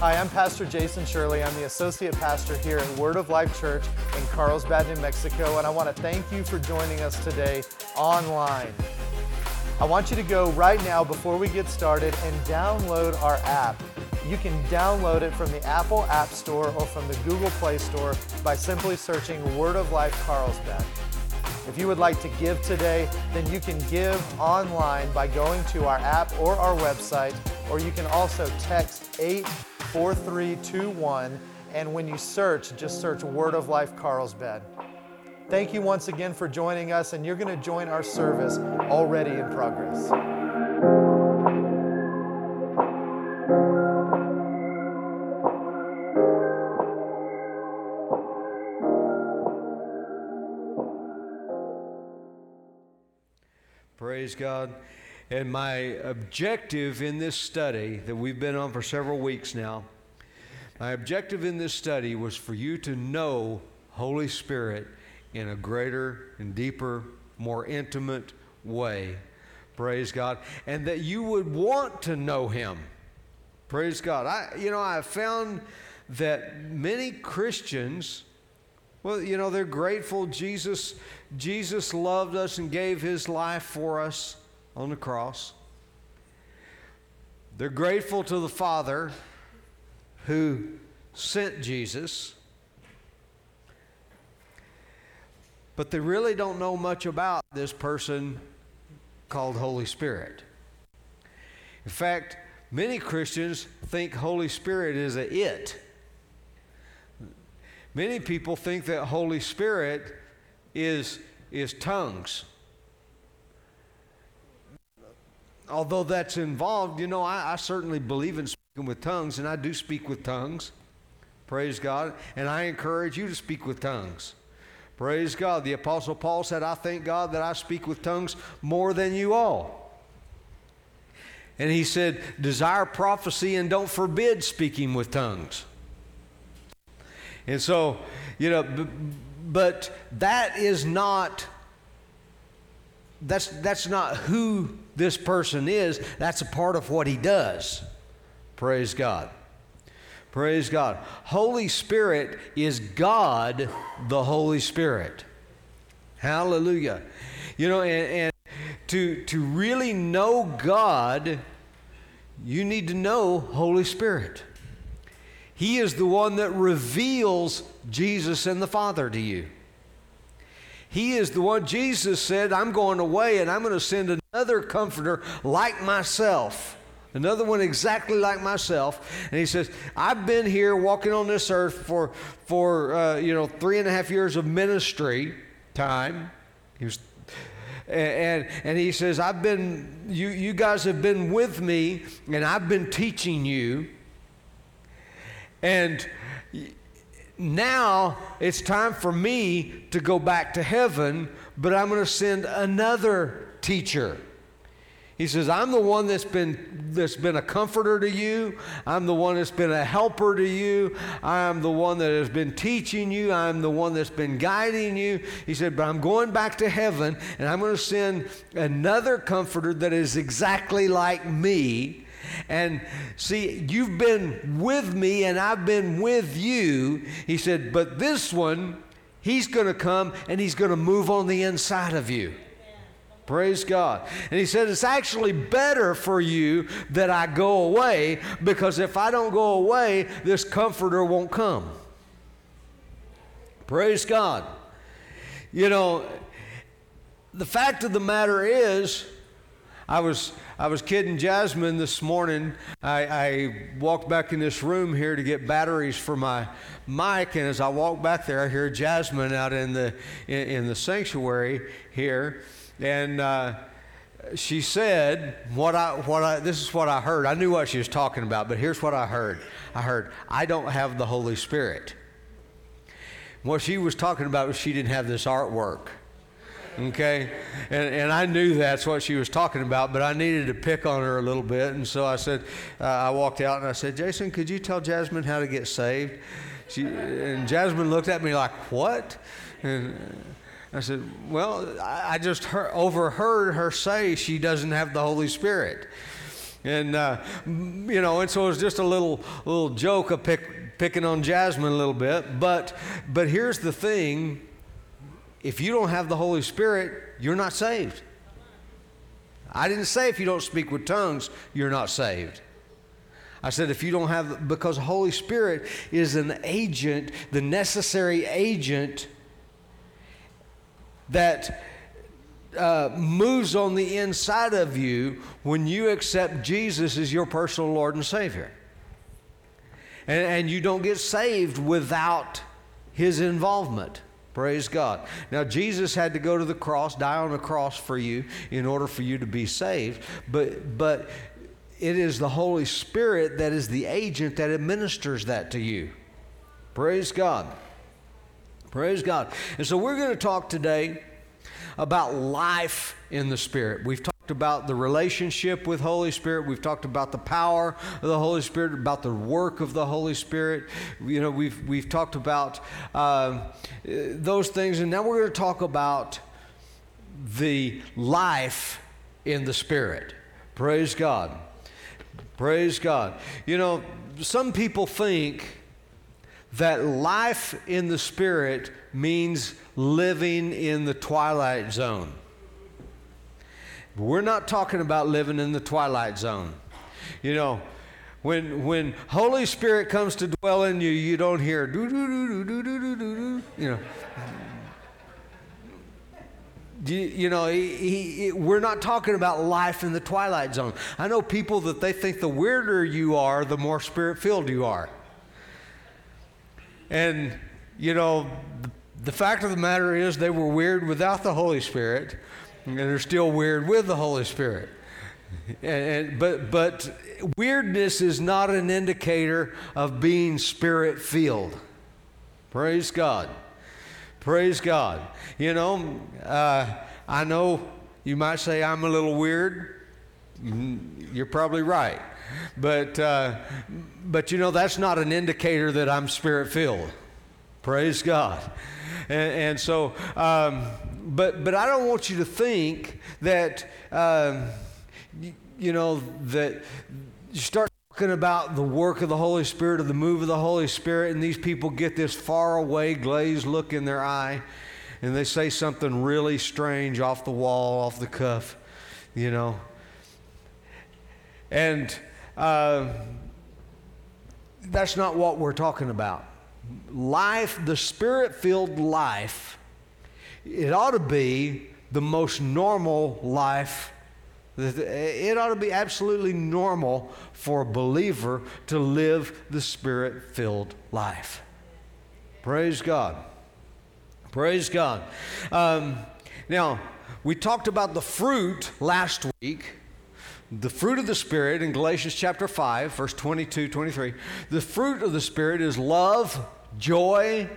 Hi, I'm Pastor Jason Shirley. I'm the associate pastor here at Word of Life Church in Carlsbad, New Mexico, and I want to thank you for joining us today online. I want you to go right now before we get started and download our app. You can download it from the Apple App Store or from the Google Play Store by simply searching Word of Life Carlsbad. If you would like to give today, then you can give online by going to our app or our website, or you can also text 8 4321. And when you search, just search Word of Life Carlsbad. Thank you once again for joining us, and you're going to join our service already in progress. Praise God. And my objective in this study that we've been on for several weeks now, my objective in this study was for you to know Holy Spirit in a greater and deeper, more intimate way. Praise God. And that you would want to know Him. Praise God. I, you know, I've found that many Christians, well, you know, they're grateful Jesus, Jesus loved us and gave His life for us on the cross. They're grateful to the Father who sent Jesus. But they really don't know much about this person called Holy Spirit. In fact, many Christians think Holy Spirit is a it. Many people think that Holy Spirit is, is tongues. Although that's involved, you know, I, I, certainly believe in speaking with tongues, and I do speak with tongues. Praise God. And I encourage you to speak with tongues. Praise God. The Apostle Paul said, I thank God that I speak with tongues more than you all. And he said, desire prophecy and don't forbid speaking with tongues. And so, you know, b- but that is not that's that's not who this person is, that's a part of what he does. Praise God. Praise God. Holy Spirit is God, the Holy Spirit. Hallelujah. You know, and, and to, to really know God, you need to know Holy Spirit. He is the one that reveals Jesus and the Father to you. He is the one, Jesus said, I'm going away and I'm going to send another comforter like myself. Another one exactly like myself. And he says, I've been here walking on this earth for, for uh, you know, three and a half years of ministry time. He was and, and he says, I've been, you, you guys have been with me, and I've been teaching you. And now it's time for me to go back to heaven, but I'm going to send another teacher. He says, I'm the one that's been, that's been a comforter to you. I'm the one that's been a helper to you. I'm the one that has been teaching you. I'm the one that's been guiding you. He said, But I'm going back to heaven and I'm going to send another comforter that is exactly like me. And see, you've been with me and I've been with you. He said, but this one, he's going to come and he's going to move on the inside of you. Praise God. And he said, It's actually better for you that I go away because if I don't go away, this comforter won't come. Praise God. You know, the fact of the matter is, I was I was kidding Jasmine this morning. I, I, walked back in this room here to get batteries for my mic, and as I walk back there, I hear Jasmine out in the in, in the sanctuary here, and. Uh, she said what I what I this is what I heard. I knew what she was talking about, but here's what I heard. I heard I don't have the Holy Spirit. What she was talking about was she didn't have this artwork okay? And, and I knew that's what she was talking about, but I needed to pick on her a little bit. And so I said, uh, I walked out and I said, Jason, could you tell Jasmine how to get saved? She, and Jasmine looked at me like, what? And I said, well, I just heard, overheard her say she doesn't have the Holy Spirit. And, uh, you know, and so it was just a little, little joke of pick, picking on Jasmine a little bit. But, but here's the thing if you don't have the Holy Spirit, you're not saved. I didn't say if you don't speak with tongues, you're not saved. I said if you don't have, because the Holy Spirit is an agent, the necessary agent that uh, moves on the inside of you when you accept Jesus as your personal Lord and Savior. And, and you don't get saved without His involvement. Praise God. Now, Jesus had to go to the cross, die on the cross for you in order for you to be saved. But, but it is the Holy Spirit that is the agent that administers that to you. Praise God. Praise God. And so we're going to talk today about life in the Spirit. We've talked about the relationship with Holy Spirit. We've talked about the power of the Holy Spirit, about the work of the Holy Spirit. You know, we've we've talked about uh, those things, and now we're going to talk about the life in the Spirit. Praise God. Praise God. You know, some people think that life in the Spirit means living in the twilight zone. We're not talking about living in the twilight zone. You know, when when Holy Spirit comes to dwell in you, you don't hear do do do do do do do do. You know. You, you know, he, he, we're not talking about life in the twilight zone. I know people that they think the weirder you are, the more spirit filled you are. And, you know, the fact of the matter is they were weird without the Holy Spirit, and they're still weird with the Holy Spirit. And, and, but, but weirdness is not an indicator of being spirit filled. Praise God. Praise God. You know, uh, I know you might say I'm a little weird. Mm, you're probably right. But, uh, but you know, that's not an indicator that I'm spirit filled. Praise God. And, and so, um, but, but I don't want you to think that, um, you, you know, that you start talking about the work of the Holy Spirit or the move of the Holy Spirit, and these people get this far away, glazed look in their eye, and they say something really strange off the wall, off the cuff, you know. And uh, that's not what we're talking about. Life, the spirit filled life, it ought to be the most normal life. It ought to be absolutely normal for a believer to live the spirit filled life. Praise God. Praise God. Um, now, we talked about the fruit last week the fruit of the Spirit in Galatians chapter 5, verse 22, 23. The fruit of the Spirit is love, joy,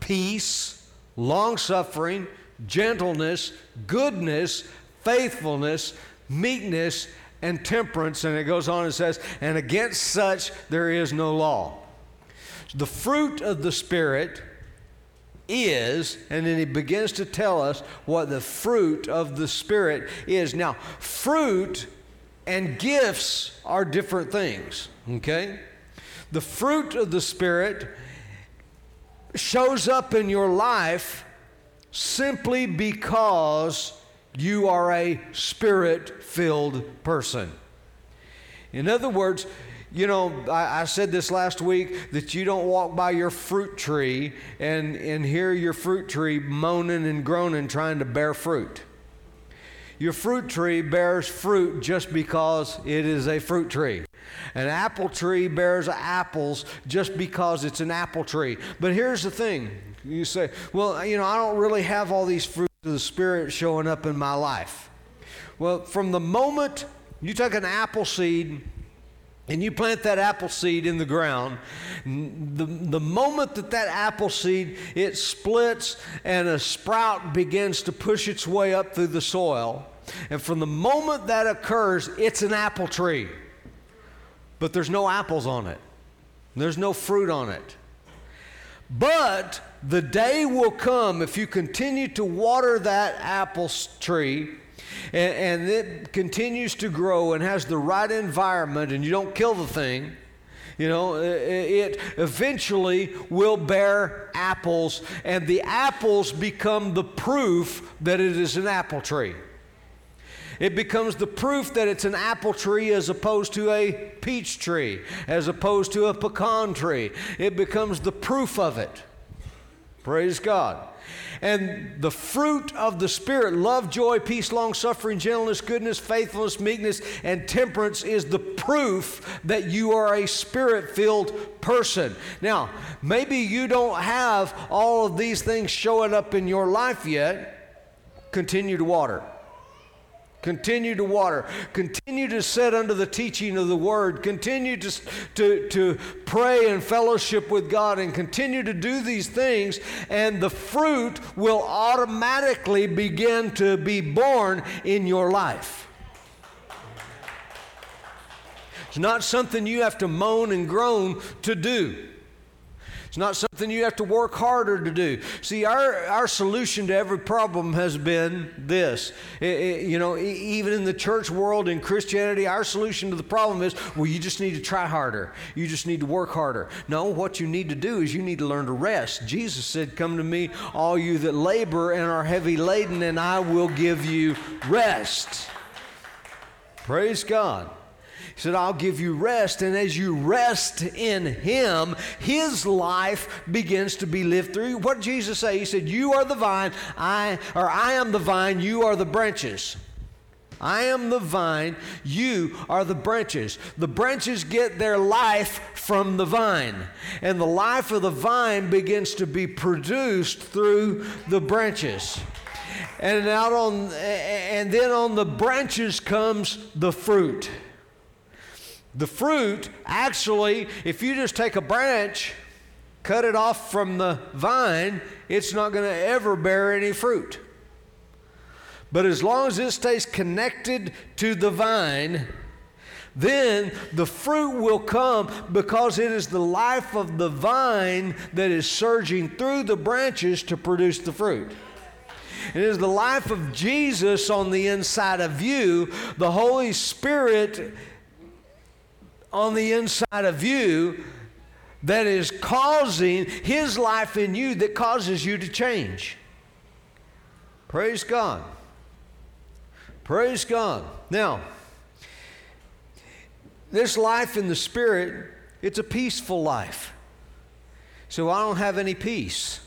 peace, long suffering, gentleness, goodness, faithfulness, meekness, and temperance. And it goes on and says, and against such there is no law. The fruit of the Spirit is, and then he begins to tell us what the fruit of the Spirit is. Now, fruit and gifts are different things, okay? The fruit of the Spirit shows up in your life simply because you are a spirit filled person. In other words, you know, I, I, said this last week that you don't walk by your fruit tree and, and hear your fruit tree moaning and groaning trying to bear fruit. Your fruit tree bears fruit just because it is a fruit tree. An apple tree bears apples just because it's an apple tree. But here's the thing you say, well, you know, I don't really have all these fruits of the Spirit showing up in my life. Well, from the moment you take an apple seed and you plant that apple seed in the ground the, the moment that that apple seed it splits and a sprout begins to push its way up through the soil and from the moment that occurs, it's an apple tree. But there's no apples on it, there's no fruit on it. But the day will come if you continue to water that apple tree and, and it continues to grow and has the right environment, and you don't kill the thing, you know, it eventually will bear apples, and the apples become the proof that it is an apple tree. It becomes the proof that it's an apple tree as opposed to a peach tree, as opposed to a pecan tree. It becomes the proof of it. Praise God. And the fruit of the Spirit love, joy, peace, long suffering, gentleness, goodness, faithfulness, meekness, and temperance is the proof that you are a spirit filled person. Now, maybe you don't have all of these things showing up in your life yet. Continue to water. Continue to water. Continue to sit under the teaching of the word. Continue to, to, to pray and fellowship with God and continue to do these things, and the fruit will automatically begin to be born in your life. It's not something you have to moan and groan to do. It's not something you have to work harder to do. See, our, our solution to every problem has been this. It, it, you know, even in the church world, in Christianity, our solution to the problem is well, you just need to try harder. You just need to work harder. No, what you need to do is you need to learn to rest. Jesus said, Come to me, all you that labor and are heavy laden, and I will give you rest. Praise God. He said, I'll give you rest. And as you rest in Him, His life begins to be lived through. What did Jesus say? He said, You are the vine, I, or I am the vine, you are the branches. I am the vine, you are the branches. The branches get their life from the vine, and the life of the vine begins to be produced through the branches. And out on and then on the branches comes the fruit. The fruit, actually, if you just take a branch, cut it off from the vine, it's not going to ever bear any fruit. But as long as it stays connected to the vine, then the fruit will come because it is the life of the vine that is surging through the branches to produce the fruit. It is the life of Jesus on the inside of you. The Holy Spirit on the inside of you that is causing His life in you that causes you to change. Praise God. Praise God. Now, this life in the Spirit, it's a peaceful life. So I don't have any peace.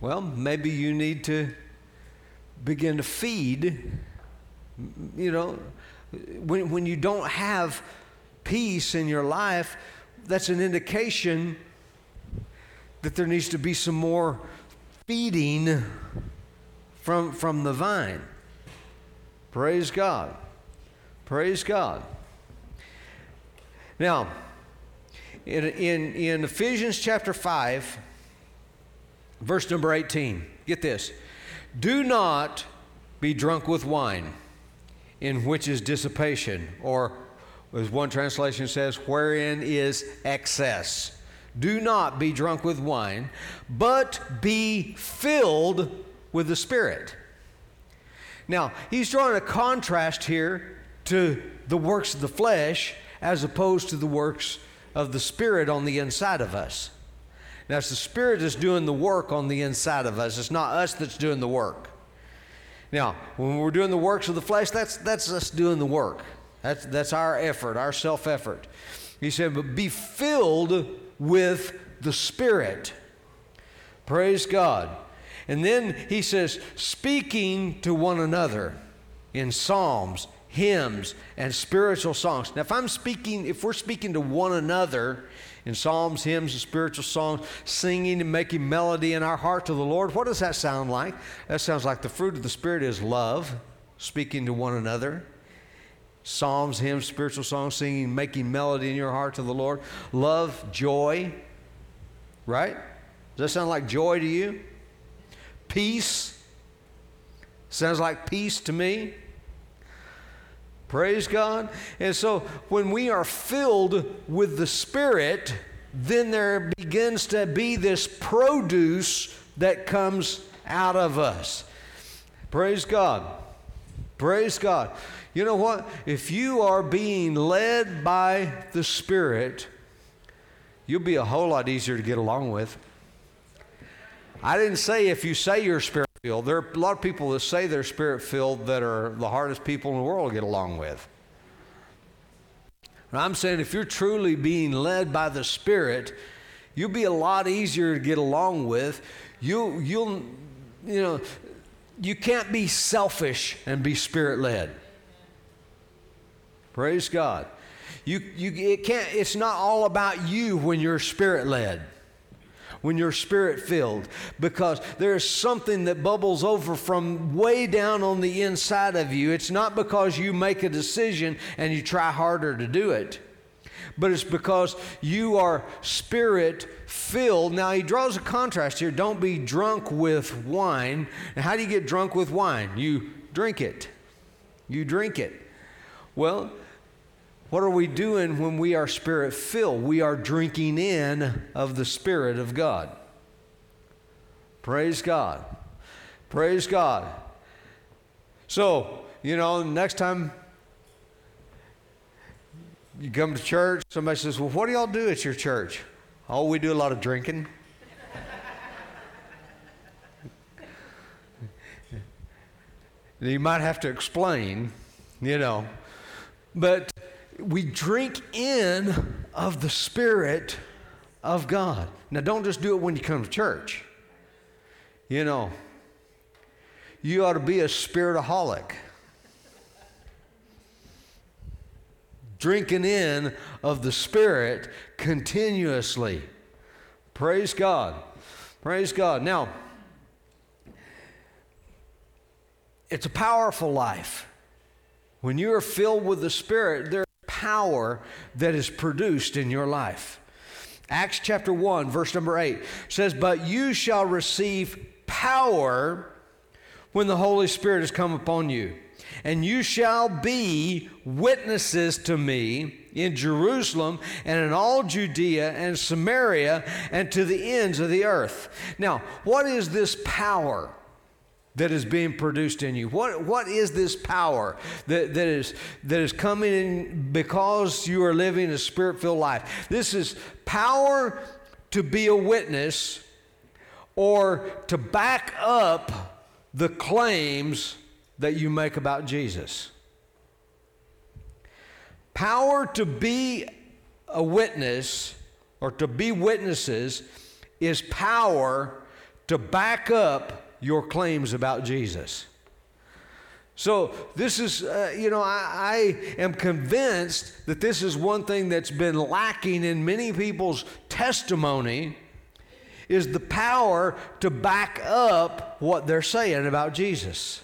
Well, maybe you need to begin to feed, you know, when, when you don't have peace in your life, that's an indication that there needs to be some more feeding from, from the vine. Praise God. Praise God. Now, in, in, in Ephesians chapter 5, verse number 18, get this. Do not be drunk with wine in which is dissipation, or as one translation says, wherein is excess. Do not be drunk with wine, but be filled with the Spirit. Now, he's drawing a contrast here to the works of the flesh as opposed to the works of the Spirit on the inside of us. Now, it's the Spirit that's doing the work on the inside of us, it's not us that's doing the work. Now, when we're doing the works of the flesh, that's, that's us doing the work. That's, that's our effort, our self effort. He said, but be filled with the Spirit. Praise God. And then he says, speaking to one another in psalms, hymns, and spiritual songs. Now, if I'm speaking, if we're speaking to one another, in psalms, hymns, and spiritual songs, singing and making melody in our heart to the Lord. What does that sound like? That sounds like the fruit of the Spirit is love, speaking to one another. Psalms, hymns, spiritual songs, singing, making melody in your heart to the Lord. Love, joy, right? Does that sound like joy to you? Peace. Sounds like peace to me. Praise God. And so when we are filled with the Spirit, then there begins to be this produce that comes out of us. Praise God. Praise God. You know what? If you are being led by the Spirit, you'll be a whole lot easier to get along with. I didn't say if you say you're spirit filled. There are a lot of people that say they're spirit filled that are the hardest people in the world to get along with. I'm saying if you're truly being led by the Spirit, you'll be a lot easier to get along with. You, you'll, you know, you can't be selfish and be spirit led. Praise God. You, you, it can't, it's not all about you when you're spirit led when you're spirit filled because there's something that bubbles over from way down on the inside of you. It's not because you make a decision and you try harder to do it, but it's because you are spirit filled. Now, he draws a contrast here. Don't be drunk with wine. How do you get drunk with wine? You drink it. You drink it. Well, what are we doing when we are spirit filled? We are drinking in of the Spirit of God. Praise God. Praise God. So, you know, next time you come to church, somebody says, Well, what do y'all do at your church? Oh, we do a lot of drinking. you might have to explain, you know. But we drink in of the Spirit of God. Now, don't just do it when you come to church. You know, you ought to be a spiritaholic. Drinking in of the Spirit continuously. Praise God. Praise God. Now, it's a powerful life. When you are filled with the Spirit, there power that is produced in your life. Acts chapter 1, verse number 8 says, But you shall receive power when the Holy Spirit has come upon you, and you shall be witnesses to me in Jerusalem and in all Judea and Samaria and to the ends of the earth. Now, what is this power? That is being produced in you? What, what is this power that, that, is, that is coming in because you are living a spirit filled life? This is power to be a witness or to back up the claims that you make about Jesus. Power to be a witness or to be witnesses is power to back up your claims about Jesus. So, this is, uh, you know, I, I, am convinced that this is one thing that's been lacking in many people's testimony is the power to back up what they're saying about Jesus.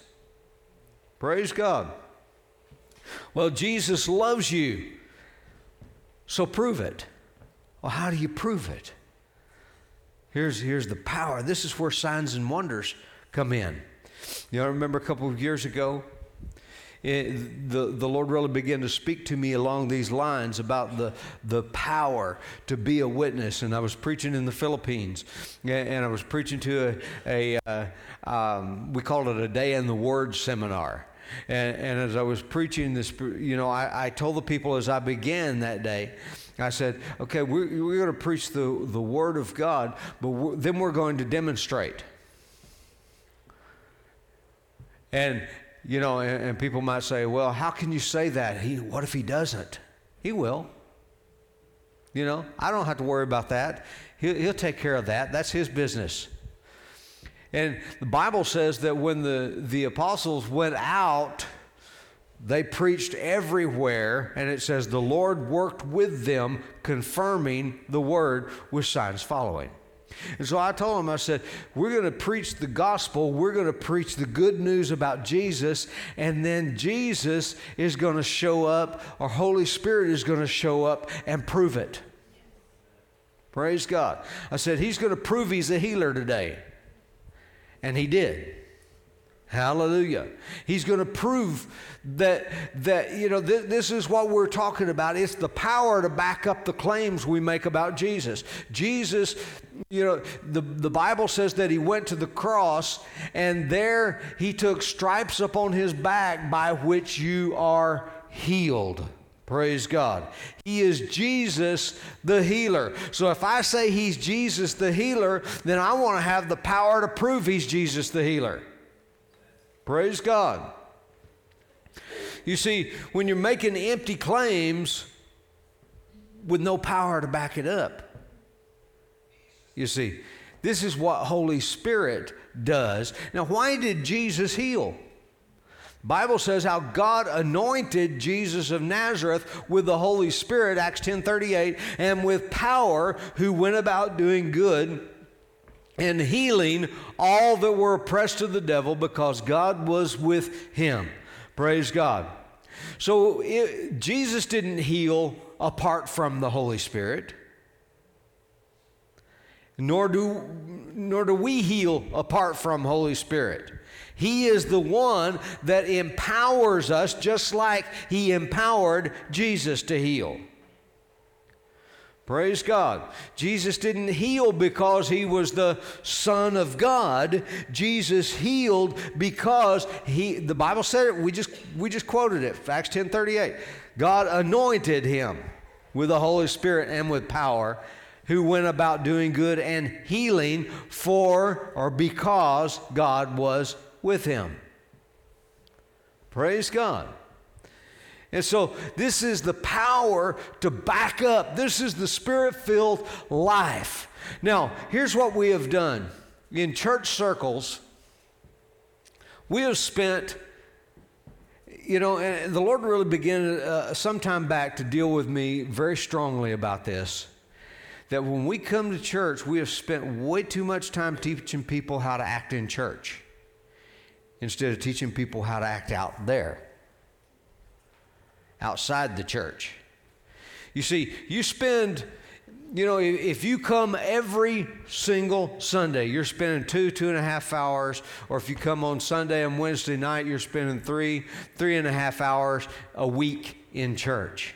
Praise God. Well, Jesus loves you, so prove it. Well, how do you prove it? Here's, here's the power. This is where signs and wonders come in. You know, I remember a couple of years ago, it, the, the Lord really began to speak to me along these lines about the, the power to be a witness. And I was preaching in the Philippines, and I was preaching to a, a uh, um, we called it a Day in the Word seminar. And, and as I was preaching this, you know, I, I told the people as I began that day, I said, okay, we're, we're going to preach the, the Word of God, but we're, then we're going to demonstrate. And, you know, and, and, people might say, well, how can you say that? He, what if he doesn't? He will. You know, I don't have to worry about that. He'll, he'll take care of that. That's his business. And the Bible says that when the, the apostles went out, they preached everywhere, and it says the Lord worked with them, confirming the word with signs following. And so I told them, I said, we're going to preach the gospel. We're going to preach the good news about Jesus. And then Jesus is going to show up, our Holy Spirit is going to show up and prove it. Praise God. I said, He's going to prove He's a healer today. And He did. Hallelujah. He's going to prove that that you know th- this is what we're talking about. It's the power to back up the claims we make about Jesus. Jesus, you know, the, the Bible says that he went to the cross and there he took stripes upon his back by which you are healed. Praise God. He is Jesus the healer. So if I say he's Jesus the healer, then I want to have the power to prove he's Jesus the healer. Praise God. You see, when you're making empty claims with no power to back it up, you see, this is what Holy Spirit does. Now, why did Jesus heal? Bible says how God anointed Jesus of Nazareth with the Holy Spirit, Acts 10:38, and with power, who went about doing good and healing all that were oppressed of the devil because God was with him. Praise God. So it, Jesus didn't heal apart from the Holy Spirit. Nor do, nor do we heal apart from Holy Spirit. He is the one that empowers us just like he empowered Jesus to heal. Praise God. Jesus didn't heal because he was the son of God. Jesus healed because he the Bible said it, we just we just quoted it, Acts 10:38. God anointed him with the Holy Spirit and with power who went about doing good and healing for or because God was with him. Praise God. And so, this is the power to back up. This is the spirit filled life. Now, here's what we have done in church circles. We have spent, you know, and the Lord really began uh, some time back to deal with me very strongly about this. That when we come to church, we have spent way too much time teaching people how to act in church instead of teaching people how to act out there outside the church. You see, you spend, you know, if you come every single Sunday, you're spending two, two and a half hours, or if you come on Sunday and Wednesday night, you're spending three, three and a half hours a week in church.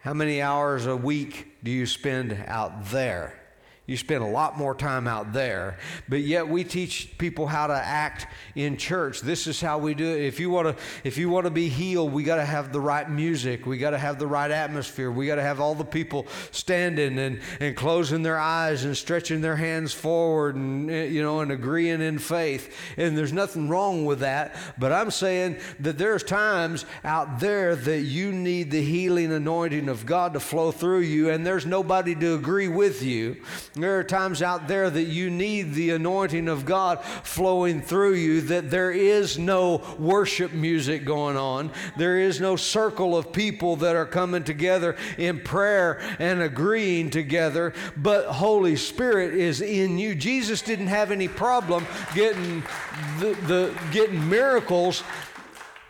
How many hours a week do you spend out there? You spend a lot more time out there. But yet we teach people how to act in church. This is how we do it. If you want to if you want to be healed, we got to have the right music. We got to have the right atmosphere. We got to have all the people standing and, and closing their eyes and stretching their hands forward and eh, you know and agreeing in faith. And there's nothing wrong with that, but I'm saying that there's times out there that you need the healing anointing of God to flow through you and there's nobody to agree with you. There are times out there that you need the anointing of God flowing through you, that there is no worship music going on. There is no circle of people that are coming together in prayer and agreeing together, but Holy Spirit is in you. Jesus didn't have any problem getting the, the getting miracles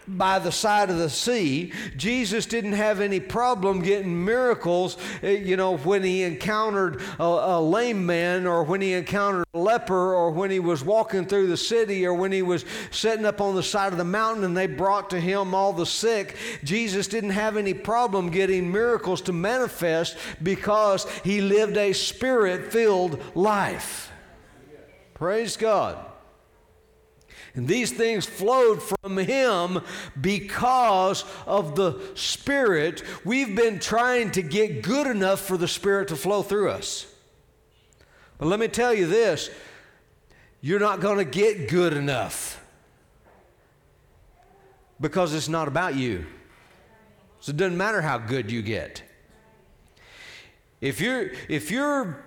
by the side of the sea. Jesus didn't have any problem getting miracles, eh, you know, when he encountered a, a, lame man or when he encountered a leper or when he was walking through the city or when he was sitting up on the side of the mountain and they brought to him all the sick. Jesus didn't have any problem getting miracles to manifest because he lived a spirit filled life. Praise God. And these things flowed from him because of the Spirit. We've been trying to get good enough for the Spirit to flow through us. But let me tell you this you're not going to get good enough because it's not about you. So it doesn't matter how good you get. If you're, if you're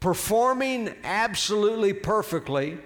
performing absolutely perfectly,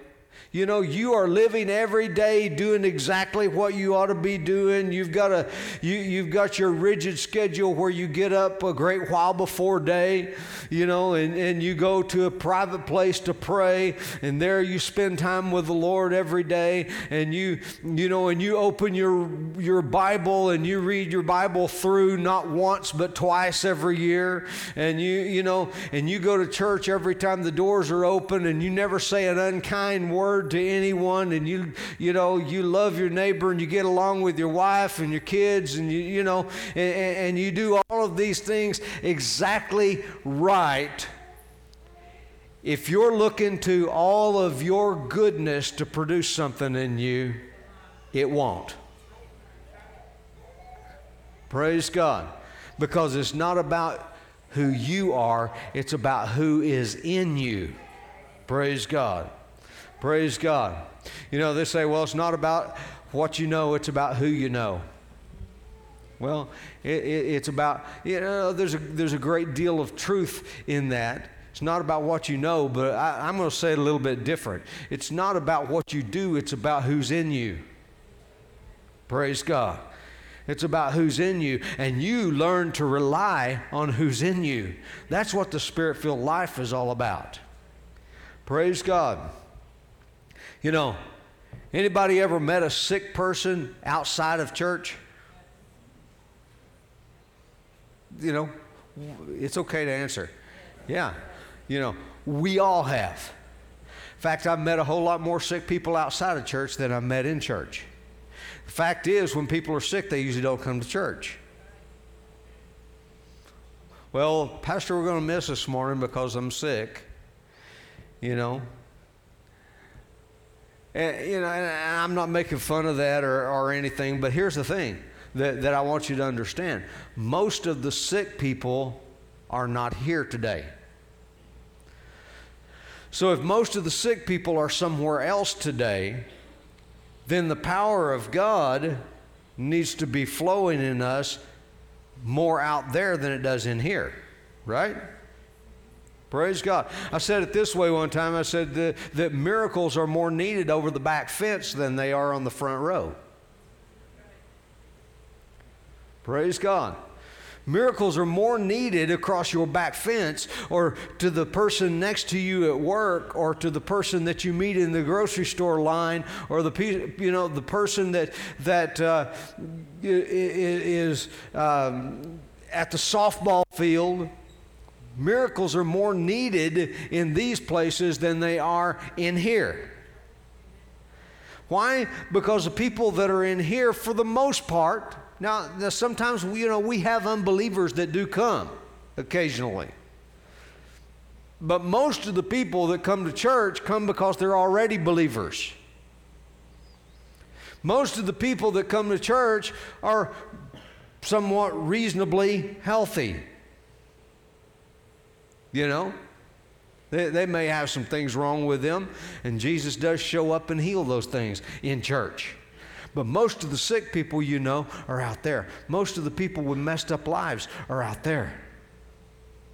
you know, you are living every day doing exactly what you ought to be doing. You've got a you you've got your rigid schedule where you get up a great while before day, you know, and, and you go to a private place to pray, and there you spend time with the Lord every day, and you you know, and you open your your Bible and you read your Bible through not once but twice every year, and you you know, and you go to church every time the doors are open and you never say an unkind word word to anyone and you you know you love your neighbor and you get along with your wife and your kids and you you know and, and you do all of these things exactly right if you're looking to all of your goodness to produce something in you it won't praise god because it's not about who you are, it's about who is in you. Praise God. Praise God. You know, they say, well, it's not about what you know, it's about who you know. Well, it, it, it's about, you know, there's a, there's a great deal of truth in that. It's not about what you know, but I, I'm going to say it a little bit different. It's not about what you do, it's about who's in you. Praise God. It's about who's in you, and you learn to rely on who's in you. That's what the spirit filled life is all about. Praise God. You know, anybody ever met a sick person outside of church? You know, it's okay to answer. Yeah. You know, we all have. In fact, I've met a whole lot more sick people outside of church than I've met in church. The fact is, when people are sick, they usually don't come to church. Well, Pastor, we're going to miss this morning because I'm sick. You know? And, you know, and I'm not making fun of that or, or anything, but here's the thing that, that I want you to understand most of the sick people are not here today. So if most of the sick people are somewhere else today, then the power of God needs to be flowing in us more out there than it does in here, right? Praise God. I said it this way one time I said that, that miracles are more needed over the back fence than they are on the front row. Praise God. Miracles are more needed across your back fence or to the person next to you at work or to the person that you meet in the grocery store line or the you know the person that that uh, is um, at the softball field. Miracles are more needed in these places than they are in here. Why? Because the people that are in here, for the most part, now, sometimes we, you know we have unbelievers that do come occasionally. But most of the people that come to church come because they're already believers. Most of the people that come to church are somewhat reasonably healthy. You know? They, they may have some things wrong with them, and Jesus does show up and heal those things in church. But most of the sick people you know are out there. Most of the people with messed up lives are out there.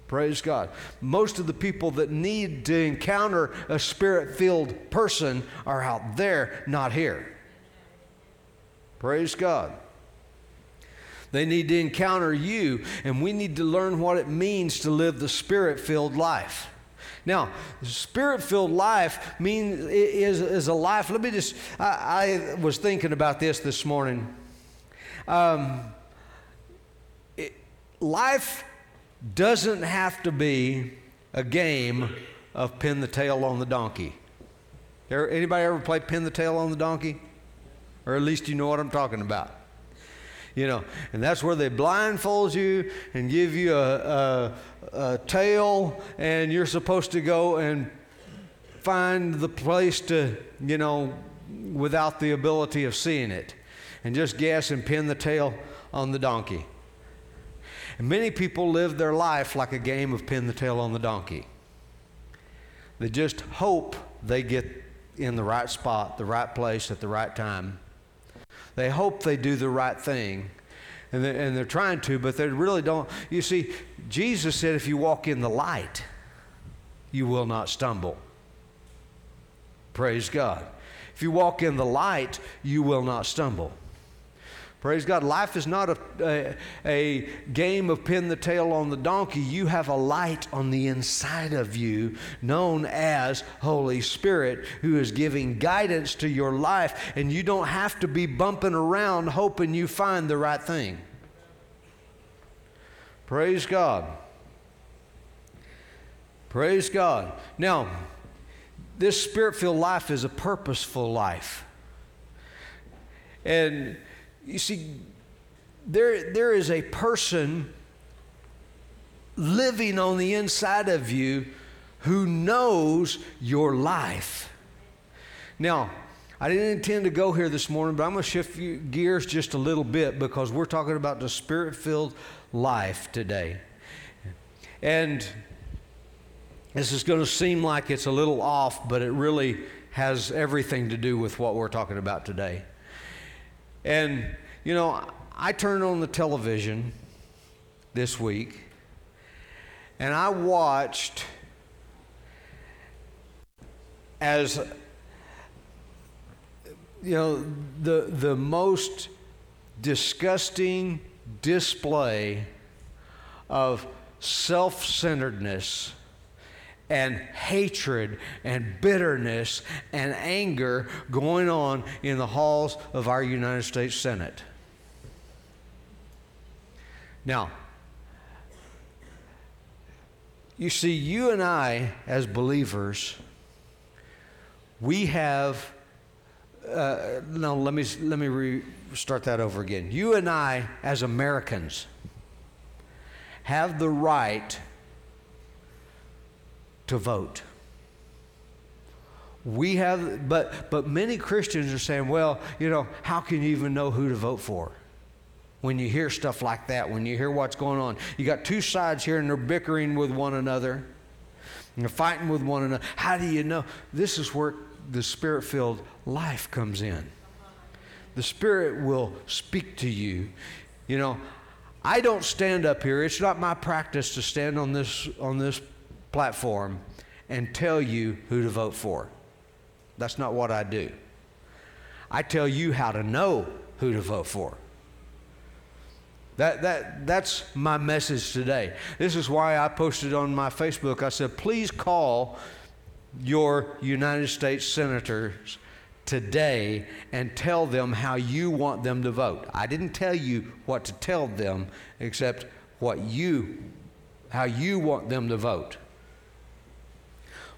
Praise God. Most of the people that need to encounter a spirit filled person are out there, not here. Praise God. They need to encounter you, and we need to learn what it means to live the spirit filled life. Now, spirit filled life means is, is a life. Let me just, I, I was thinking about this this morning. Um, it, life doesn't have to be a game of pin the tail on the donkey. Anybody ever play pin the tail on the donkey? Or at least you know what I'm talking about you know, and that's where they blindfold you and give you a, a, a tail, and you're supposed to go and find the place to, you know, without the ability of seeing it, and just guess and pin the tail on the donkey. And many people live their life like a game of pin the tail on the donkey. They just hope they get in the right spot, the right place at the right time. They hope they do the right thing. And they're, and they're trying to, but they really don't. You see, Jesus said, if you walk in the light, you will not stumble. Praise God. If you walk in the light, you will not stumble. Praise God. Life is not a, a, a, game of pin the tail on the donkey. You have a light on the inside of you known as Holy Spirit who is giving guidance to your life, and you don't have to be bumping around hoping you find the right thing. Praise God. Praise God. Now, this spirit filled life is a purposeful life. And you see, there, there is a person living on the inside of you who knows your life. Now, I didn't intend to go here this morning, but I'm going to shift gears just a little bit because we're talking about the spirit filled life today. And this is going to seem like it's a little off, but it really has everything to do with what we're talking about today. And, you know, I turned on the television this week and I watched as you know the the most disgusting display of self-centeredness and hatred and bitterness and anger going on in the halls of our United States Senate. Now, you see, you and I, as believers, we have. Uh, no, let me let me start that over again. You and I, as Americans, have the right to vote. We have, but but many Christians are saying, well, you know, how can you even know who to vote for? when you hear stuff like that, when you hear what's going on. You got two sides here and they're bickering with one another. And they're fighting with one another. How do you know? This is where the spirit filled life comes in. The Spirit will speak to you. You know, I don't stand up here. It's not my practice to stand on this on this platform and tell you who to vote for. That's not what I do. I tell you how to know who to vote for. That, that, that's my message today. This is why I posted on my Facebook. I said, please call your United States senators today and tell them how you want them to vote. I didn't tell you what to tell them except what you how you want them to vote.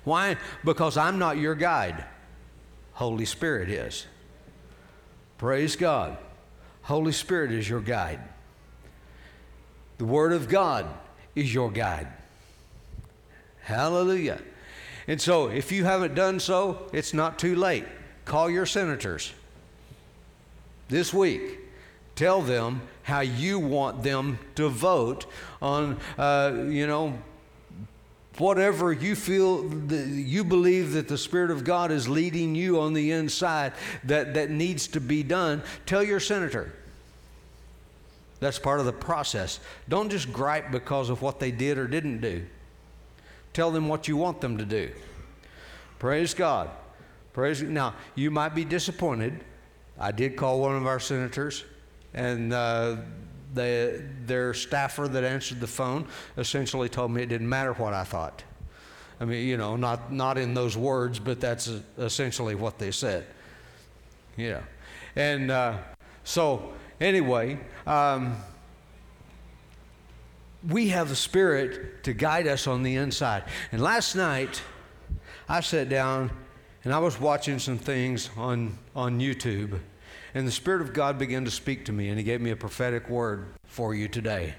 Why? Because I'm not your guide. Holy Spirit is. Praise God. Holy Spirit is your guide. The Word of God is your guide. Hallelujah. And so, if you haven't done so, it's not too late. Call your senators this week. Tell them how you want them to vote on, uh, you know, whatever you feel you believe that the spirit of god is leading you on the inside that, that needs to be done tell your senator that's part of the process. Don't just gripe because of what they did or didn't do. Tell them what you want them to do. Praise God. Praise now you might be disappointed. I did call one of our senators, and uh, their staffer that answered the phone essentially told me it didn't matter what I thought. I mean, you know, not not in those words, but that's essentially what they said. Yeah, and uh, so Anyway, um, we have the Spirit to guide us on the inside. And last night, I sat down and I was watching some things on, on YouTube, and the Spirit of God began to speak to me, and He gave me a prophetic word for you today.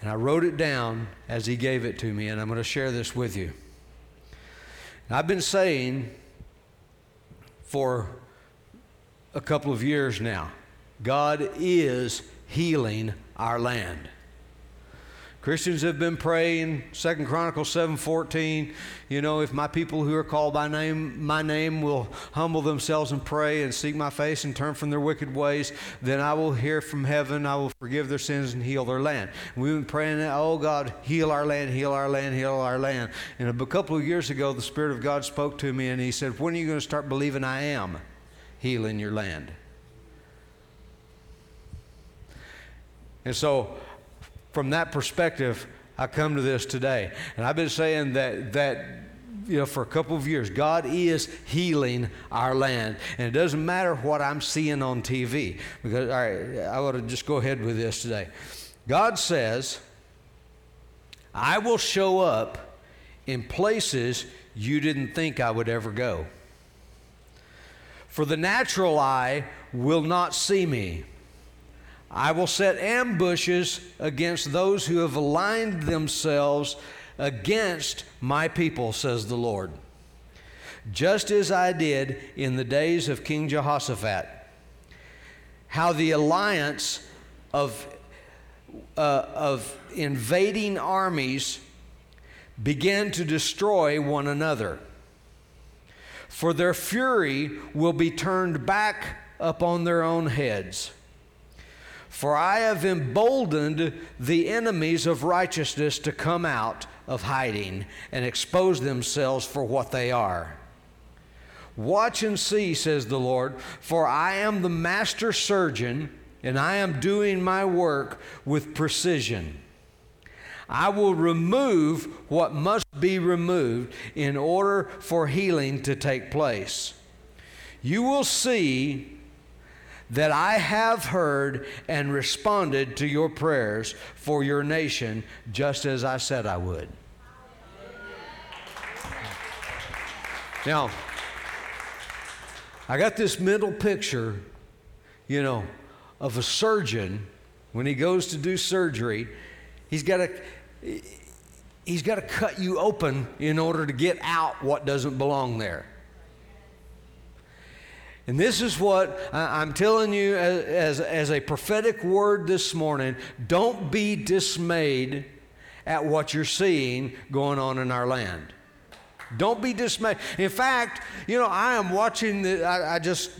And I wrote it down as He gave it to me, and I'm going to share this with you. I've been saying for a couple of years now God is healing our land. Christians have been praying, Second Chronicles 7:14, you know, if my people who are called by name, my name will humble themselves and pray and seek my face and turn from their wicked ways, then I will hear from heaven, I will forgive their sins and heal their land. And we've been praying, oh God, heal our land, heal our land, heal our land. And a couple of years ago, the Spirit of God spoke to me and He said, When are you going to start believing I am healing your land? And so, from that perspective, I come to this today. And I've been saying that, that you know, for a couple of years, God is healing our land. And it doesn't matter what I'm seeing on TV. Because, all right, I want to just go ahead with this today. God says, I will show up in places you didn't think I would ever go. For the natural eye will not see me. I will set ambushes against those who have aligned themselves against my people, says the Lord. Just as I did in the days of King Jehoshaphat. How the alliance of, uh, of invading armies began to destroy one another. For their fury will be turned back upon their own heads. For I have emboldened the enemies of righteousness to come out of hiding and expose themselves for what they are. Watch and see, says the Lord, for I am the master surgeon, and I am doing my work with precision. I will remove what must be removed in order for healing to take place. You will see that I have heard and responded to your prayers for your nation just as I said I would. Now, I got this mental picture, you know, of a surgeon when he goes to do surgery. He's got to he's got to cut you open in order to get out what doesn't belong there. And this is what I'm telling you as, as, a prophetic word this morning. Don't be dismayed at what you're seeing going on in our land. Don't be dismayed. In fact, you know, I am watching, the, I, I just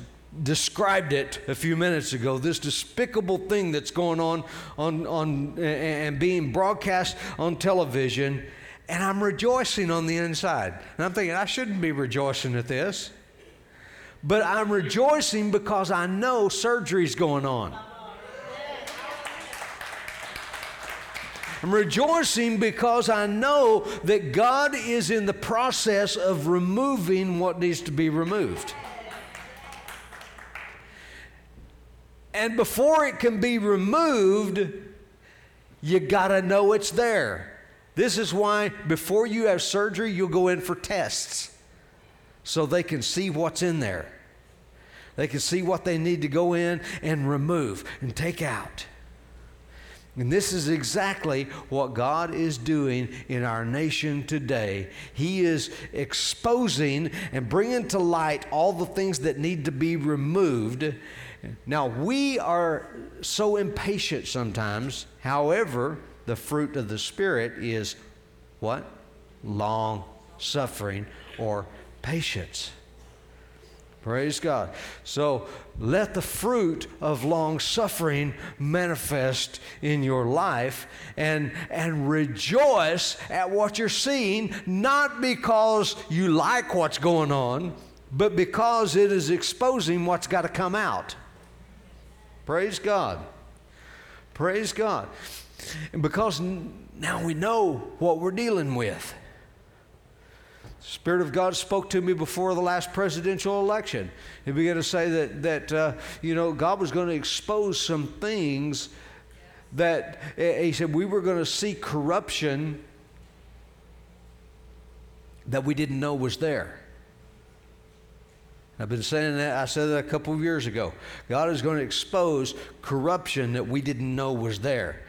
described it a few minutes ago this despicable thing that's going on, on, on and being broadcast on television and i'm rejoicing on the inside and i'm thinking i shouldn't be rejoicing at this but I'm rejoicing because I know surgery's going on. I'm rejoicing because I know that God is in the process of removing what needs to be removed. And before it can be removed, you got to know it's there. This is why before you have surgery, you'll go in for tests so they can see what's in there. They can see what they need to go in and remove and take out. And this is exactly what God is doing in our nation today. He is exposing and bringing to light all the things that need to be removed. Now, we are so impatient sometimes. However, the fruit of the Spirit is what? Long suffering or patience. Praise God. So let the fruit of long suffering manifest in your life and, and rejoice at what you're seeing, not because you like what's going on, but because it is exposing what's got to come out. Praise God. Praise God. And because now we know what we're dealing with. Spirit of God spoke to me before the last presidential election. He began to say that, that uh, you know, God was going to expose some things that, he said, we were going to see corruption that we didn't know was there. I've been saying that, I said that a couple of years ago. God is going to expose corruption that we didn't know was there.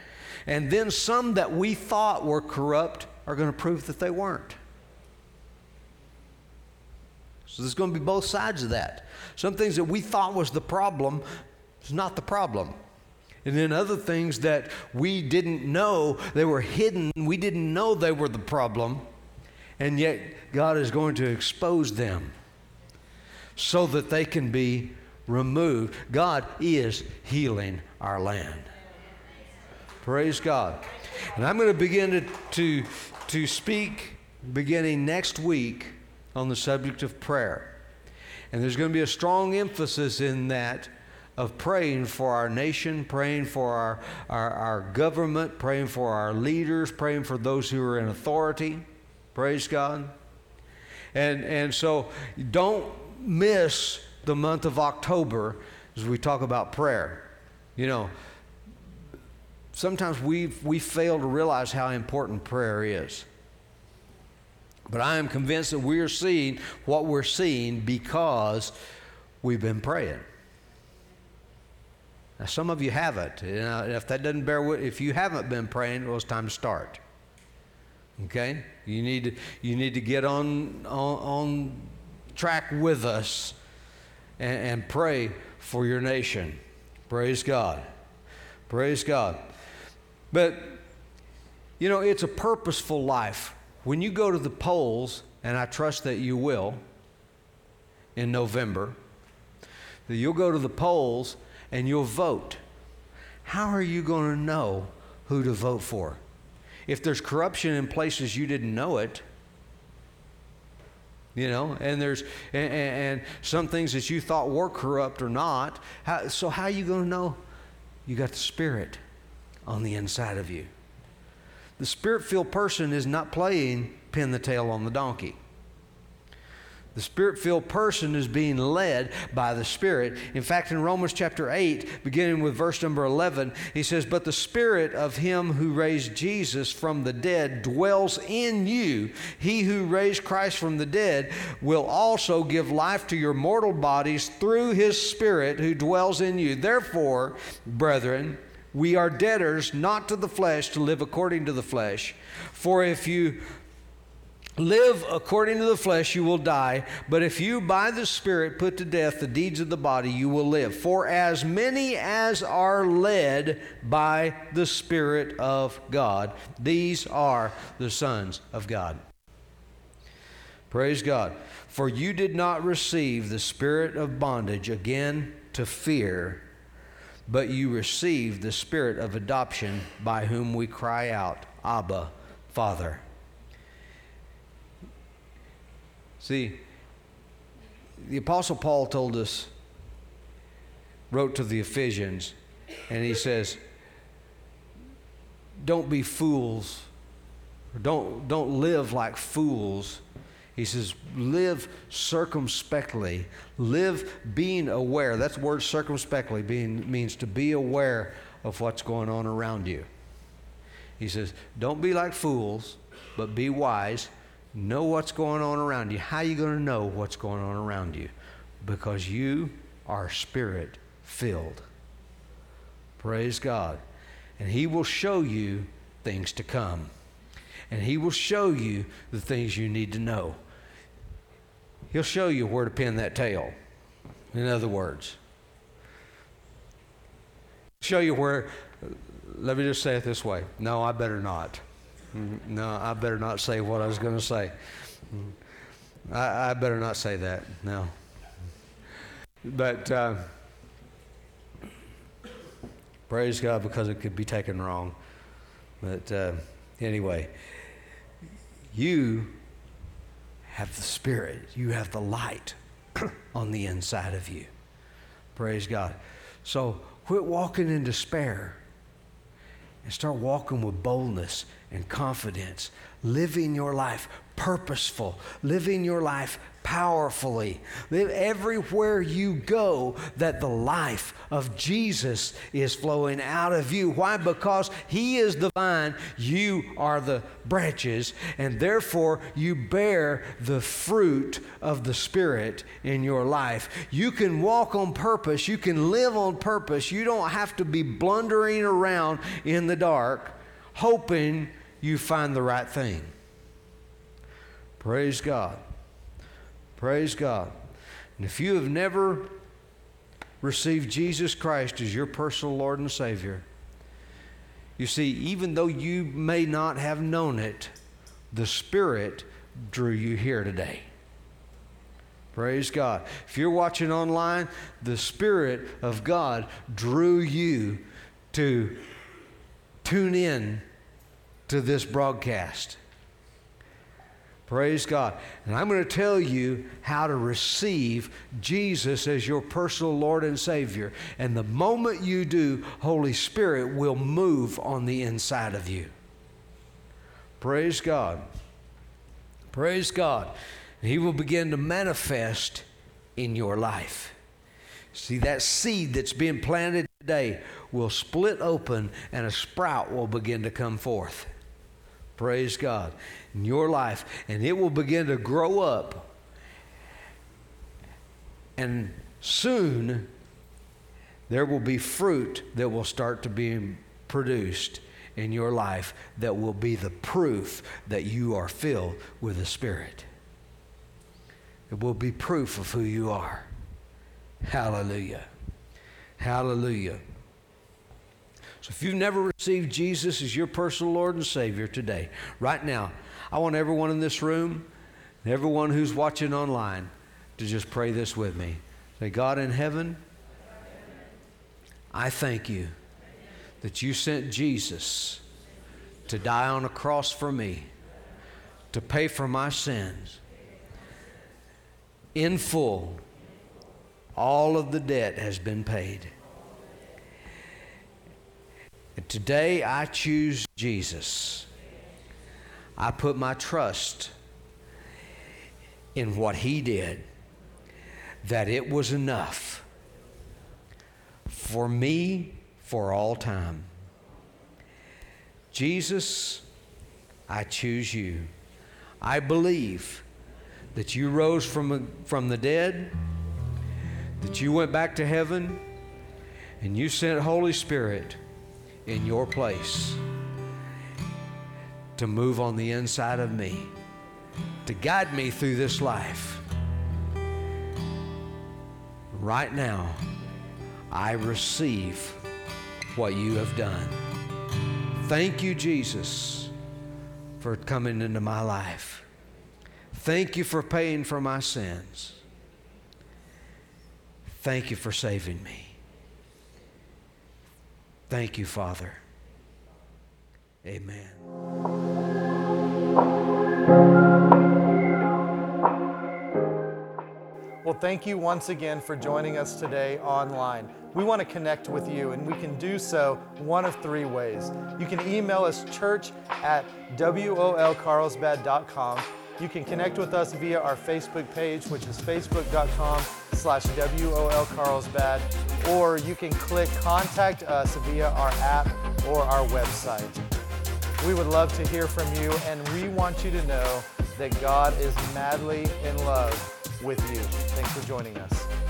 And then some that we thought were corrupt are going to prove that they weren't. So there's going to be both sides of that. Some things that we thought was the problem is not the problem. And then other things that we didn't know, they were hidden, we didn't know they were the problem, and yet God is going to expose them so that they can be removed. God is healing our land. Praise God. And I'm going to begin to, to, to speak beginning next week on the subject of prayer. And there's going to be a strong emphasis in that of praying for our nation, praying for our, our, our, government, praying for our leaders, praying for those who are in authority. Praise God. And, and so don't miss the month of October as we talk about prayer. You know, sometimes we we fail to realize how important prayer is. But I am convinced that we are seeing what we're seeing because we've been praying. Now, some of you haven't. You know, if that doesn't bear with, if you haven't been praying, well, it's time to start. Okay, you need to you need to get on on, on track with us and, and pray for your nation. Praise God. Praise God. But you know, it's a purposeful life. When you go to the polls, and I trust that you will in November, that you'll go to the polls and you'll vote. How are you going to know who to vote for? If there's corruption in places you didn't know it, you know, and there's and, and some things that you thought were corrupt or not. How, so how are you going to know? You got the Spirit on the inside of you. The Spirit-filled person is not playing pin the tail on the donkey. The spirit filled person is being led by the Spirit. In fact, in Romans chapter 8, beginning with verse number 11, he says, But the Spirit of him who raised Jesus from the dead dwells in you. He who raised Christ from the dead will also give life to your mortal bodies through his Spirit who dwells in you. Therefore, brethren, we are debtors not to the flesh to live according to the flesh. For if you live according to the flesh, you will die. But if you by the Spirit put to death the deeds of the body, you will live. For as many as are led by the Spirit of God, these are the sons of God. Praise God. For you did not receive the spirit of bondage again to fear, but you received the spirit of adoption by whom we cry out, Abba, Father. See, the Apostle Paul told us, wrote to the Ephesians, and he says, Don't be fools. Don't, don't live like fools. He says, live circumspectly. Live being aware. That's word circumspectly being, means to be aware of what's going on around you. He says, don't be like fools, but be wise know what's going on around you. How are you going to know what's going on around you? Because you are spirit filled. Praise God. And He will show you things to come. And He will show you the things you need to know. He'll show you where to pin that tail. In other words, show you where, let me just say it this way. No, I better not. No, I better not say what I was going to say. I, I, better not say that. No. But uh, praise God because it could be taken wrong. But uh, anyway, you have the Spirit, you have the light on the inside of you. Praise God. So quit walking in despair and start walking with boldness and confidence, living your life purposeful, living your life powerfully. Everywhere you go that the life of Jesus is flowing out of you. Why? Because He is the vine, you are the branches, and therefore you bear the fruit of the Spirit in your life. You can walk on purpose, you can live on purpose. You don't have to be blundering around in the dark hoping you find the right thing. Praise God. Praise God. And if you have never received Jesus Christ as your personal Lord and Savior, you see, even though you may not have known it, the Spirit drew you here today. Praise God. If you're watching online, the Spirit of God drew you to tune in to this broadcast. Praise God. And I'm going to tell you how to receive Jesus as your personal Lord and Savior. And the moment you do, Holy Spirit will move on the inside of you. Praise God. Praise God. And He will begin to manifest in your life. See, that seed that's being planted today will split open and a sprout will begin to come forth. Praise God. In your life. And it will begin to grow up. And soon there will be fruit that will start to be produced in your life that will be the proof that you are filled with the Spirit. It will be proof of who you are. Hallelujah. Hallelujah. So if you've never received Jesus as your personal Lord and Savior today, right now, I want everyone in this room, and everyone who's watching online, to just pray this with me. Say, God in heaven, I thank you that you sent Jesus to die on a cross for me, to pay for my sins in full. All of the debt has been paid. Today I choose Jesus. I put my trust in what He did, that it was enough for me for all time. Jesus, I choose you. I believe that you rose from, from the dead, that you went back to heaven, and you sent Holy Spirit in your place to move on the inside of me, to guide me through this life. Right now, I receive what you have done. Thank you, Jesus, for coming into my life. Thank you for paying for my sins. Thank you for saving me. Thank you, Father. Amen. Well, thank you once again for joining us today online. We want to connect with you, and we can do so one of three ways. You can email us church at wolcarlsbad.com. You can connect with us via our Facebook page, which is facebook.com slash wolcarlsbad, or you can click contact us via our app or our website. We would love to hear from you, and we want you to know that God is madly in love with you. Thanks for joining us.